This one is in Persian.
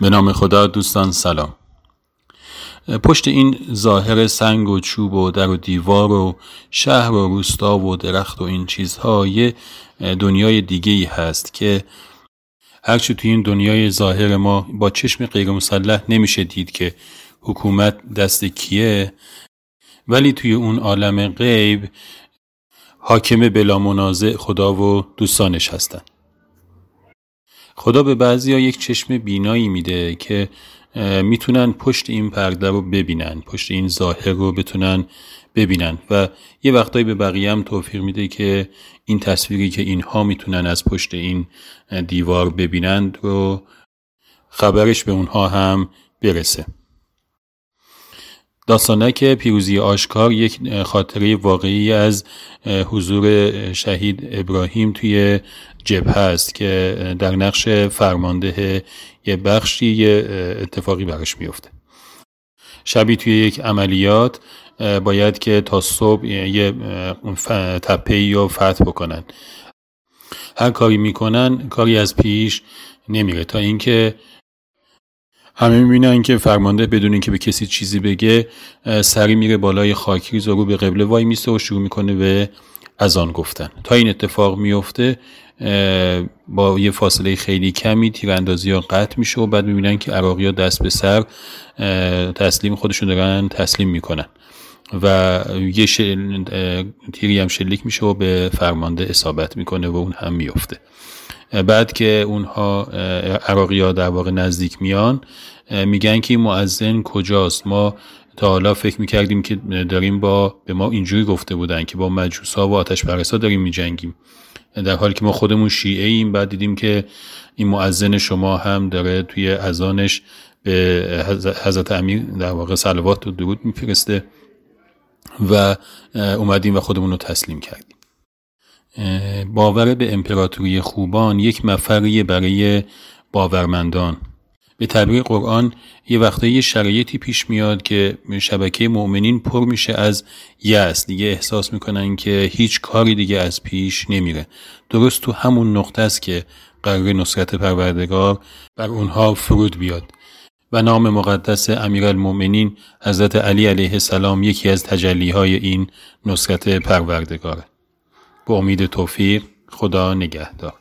به نام خدا دوستان سلام. پشت این ظاهر سنگ و چوب و در و دیوار و شهر و روستا و درخت و این چیزها یه دنیای دیگه ای هست که هرچی توی این دنیای ظاهر ما با چشم غیر مسلح نمیشه دید که حکومت دست کیه. ولی توی اون عالم غیب حاکم بلا منازع خدا و دوستانش هستن. خدا به بعضی ها یک چشم بینایی میده که می‌تونن پشت این پرده رو ببینن پشت این ظاهر رو بتونن ببینن. و یه وقتایی به بقیه هم توفیق میده که این تصویری که اینها می‌تونن از پشت این دیوار ببینند رو خبرش به اونها هم برسه. داستانک پیروزی آشکار یک خاطره واقعی از حضور شهید ابراهیم توی جبهه است که در نقش فرمانده یه بخشی یه اتفاقی براش میفته شبی توی یک عملیات باید که تا صبح یه تپه رو فتح بکنن. هر کاری می‌کنن کاری از پیش نمیره تا اینکه همه می‌بینن که فرمانده بدون اینکه به کسی چیزی بگه سری میره بالای خاکریز و رو به قبله وای میسته و شروع می‌کنه به از آن گفتن. تا این اتفاق میفته با یه فاصله خیلی کمی تیراندازی ها قطع میشه و بعد می‌بینن که عراقی ها دست به سر تسلیم خودشون دارن تسلیم می‌کنن. و یه تیری هم شلیک میشه و به فرمانده اصابت می‌کنه و اون هم میفته بعد که اونها عراقی ها در واقع نزدیک میان میگن که این معزن کجاست؟ ما تا حالا فکر می‌کردیم که داریم با به ما اینجوری گفته بودن که با مجوسا و آتش پرستا داریم میجنگیم. در حالی که ما خودمون شیعه ایم بعد دیدیم که این معزن شما هم داره توی ازانش به حضرت امیر در واقع سلوات و درود میفرسته و اومدیم و خودمون رو تسلیم کردیم. باور به امپراتوری خوبان یک مفری برای باورمندان. به تعبیر قرآن یه وقته یه شرایطی پیش میاد که شبکه مؤمنین پر میشه از یأس. دیگه احساس می‌کنن که هیچ کاری دیگه از پیش نمیره. درست تو همون نقطه است که قرار نصرت پروردگار بر اونها فرود بیاد. و نام مقدس امیرالمؤمنین حضرت علی علیه السلام یکی از تجلیهای این نصرت پروردگاره. به امید توفیق خدا نگهدار.